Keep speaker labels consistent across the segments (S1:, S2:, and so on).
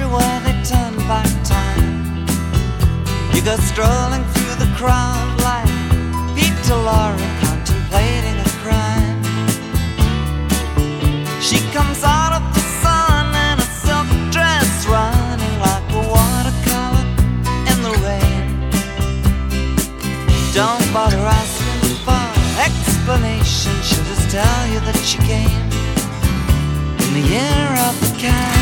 S1: in where they turn back time. You go strolling through the crowd like Peter Lorre contemplating a crime. She comes out of the sun in a silk dress, running like a watercolor in the rain. Don't bother asking for explanation. She'll just tell you that she came in the year of the cat.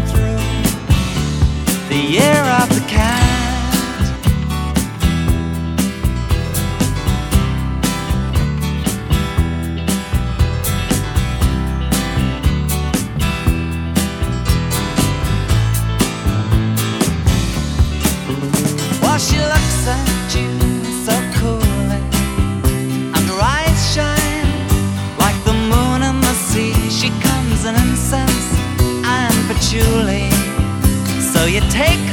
S1: the year of the cat. Take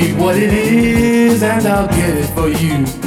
S2: me what it is and I'll get it for you.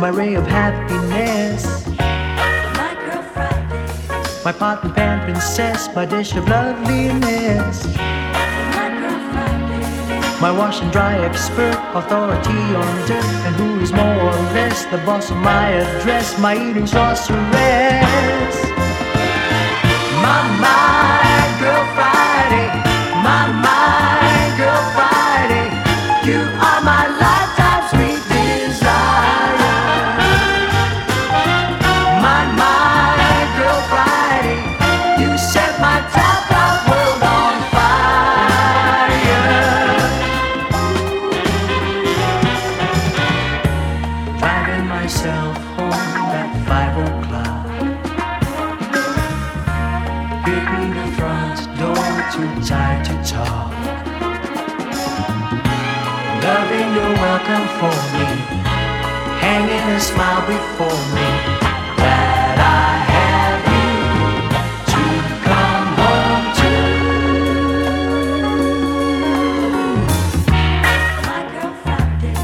S2: my
S3: ray of happiness.
S1: My
S3: pot and pan princess, my dish of loveliness.
S1: My
S3: wash and dry expert, authority on dirt, and who is more or less the boss of my address, my eating sorceress. Eh? looking for me, hanging a smile before me. That I have you to come home to. My girl Friday,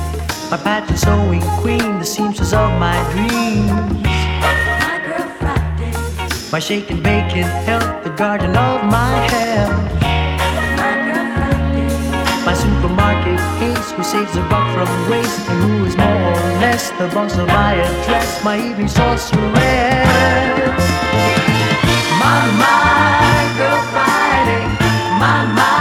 S3: my patch is sewing queen, the seamstress of my dreams.
S4: My girl Friday,
S3: my shaking bacon help the garden of my hell.
S4: My girl Friday,
S3: my supermarket saves a buck from waste. and who is more or less the boss of my address, my evening sorceress. My, my, good Friday, my, my.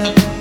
S1: up.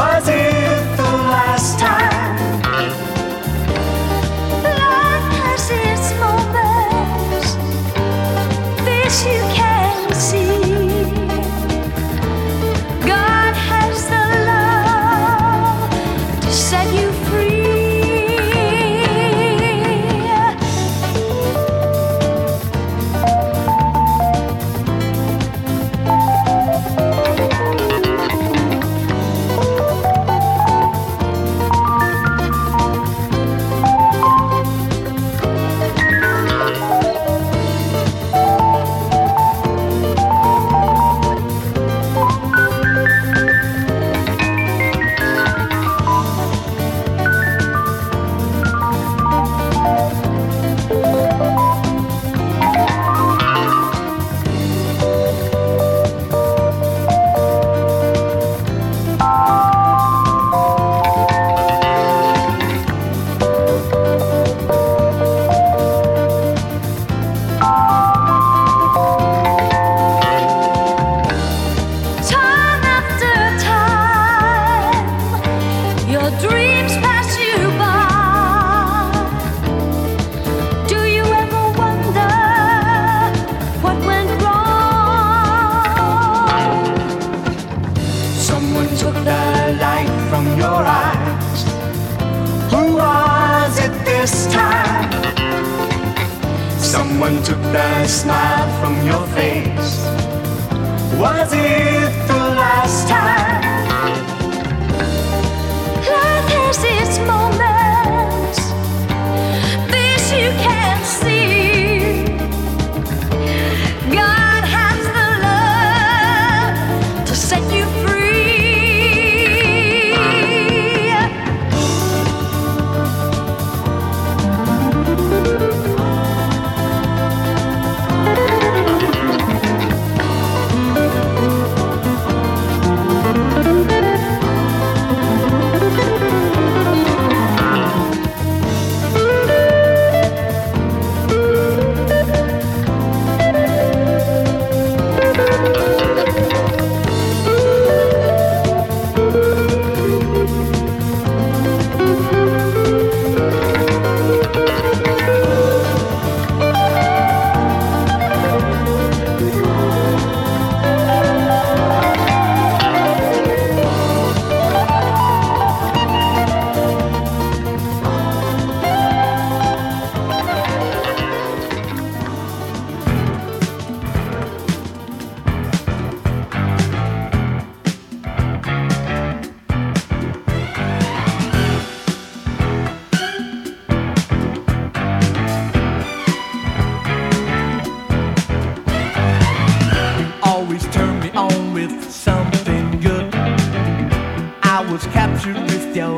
S1: Wazir.
S5: Was it the last time?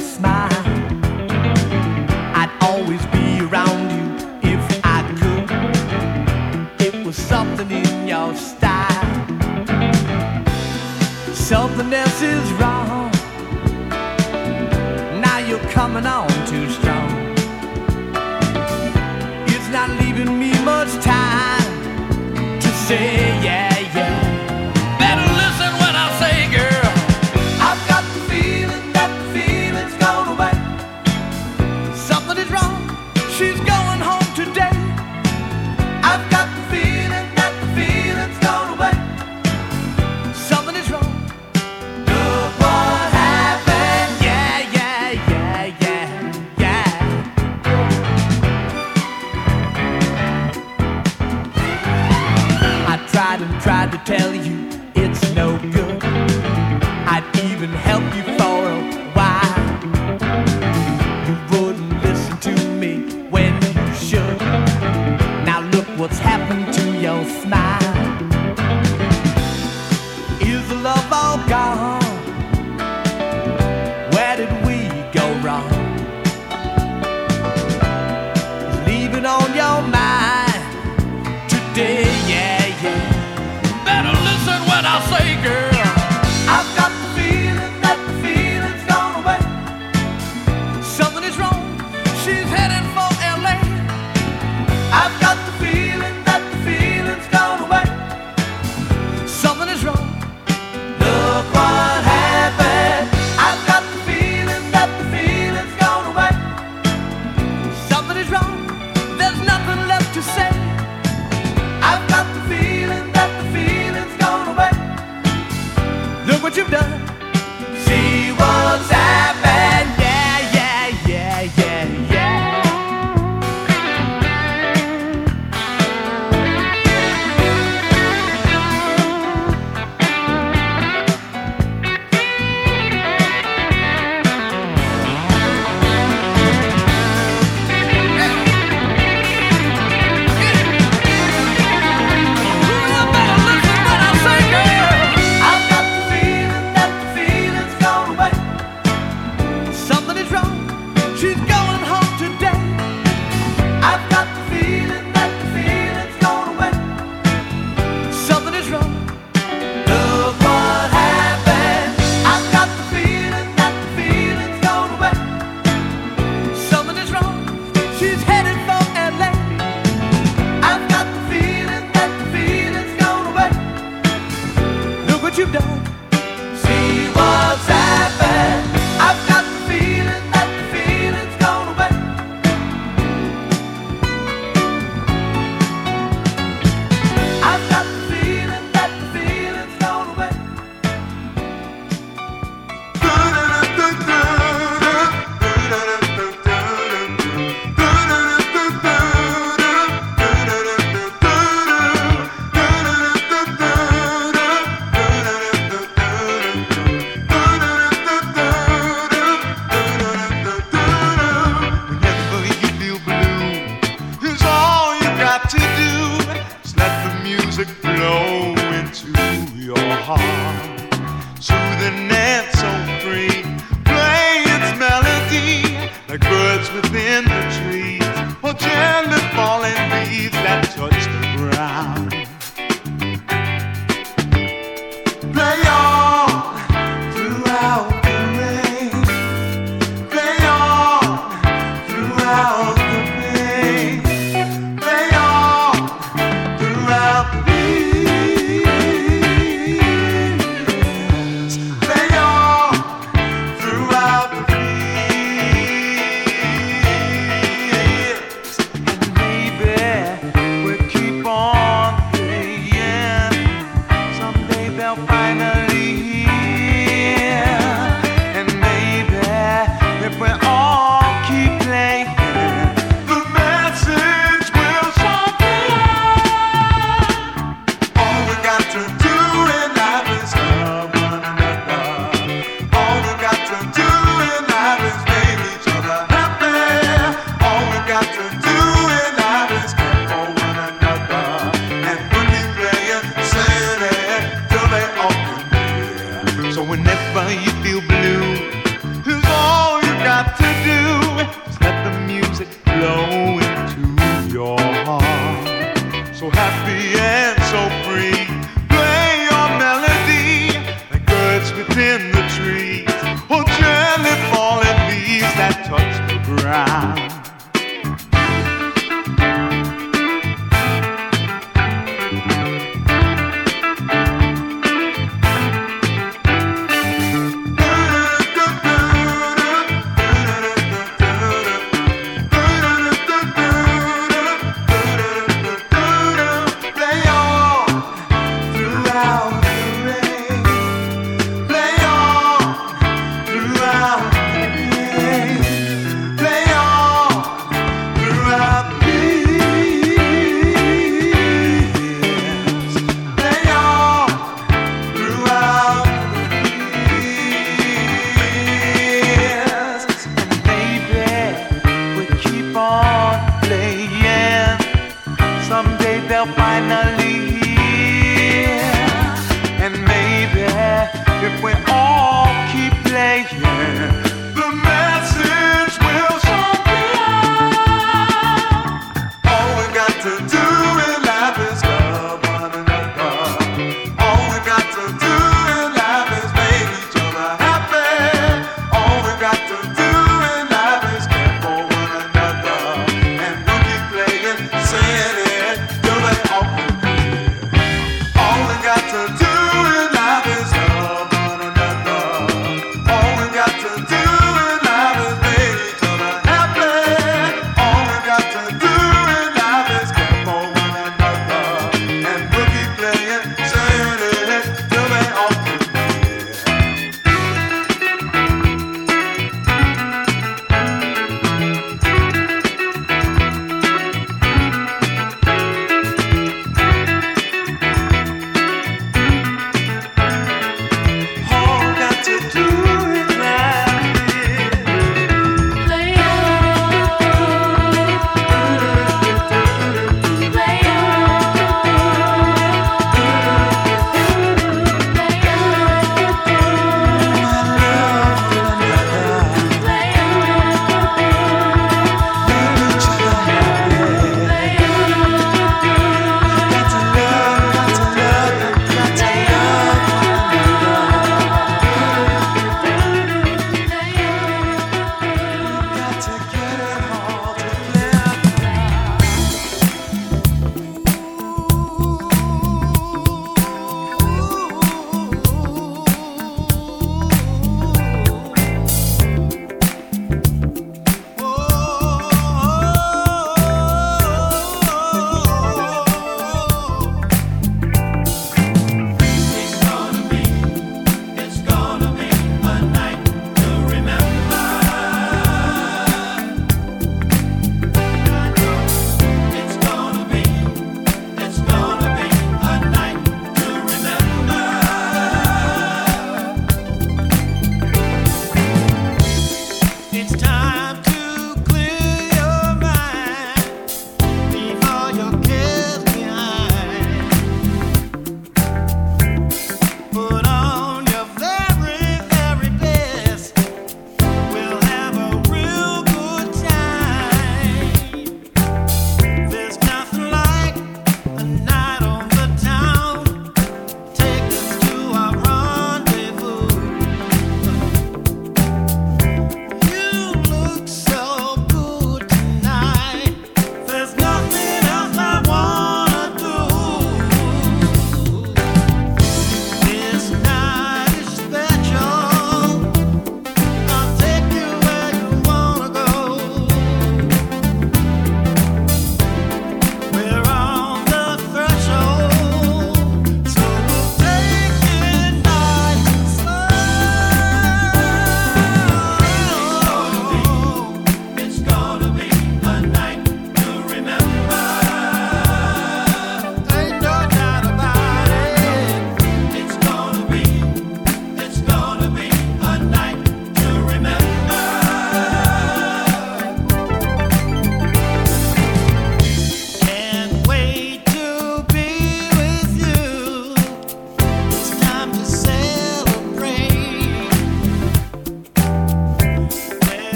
S5: smile.
S6: I'd always be around you if I could. It was something in your style. Something else is wrong. Now you're coming on too strong. It's not leaving me much time to say yeah. And
S5: maybe if we all keep playing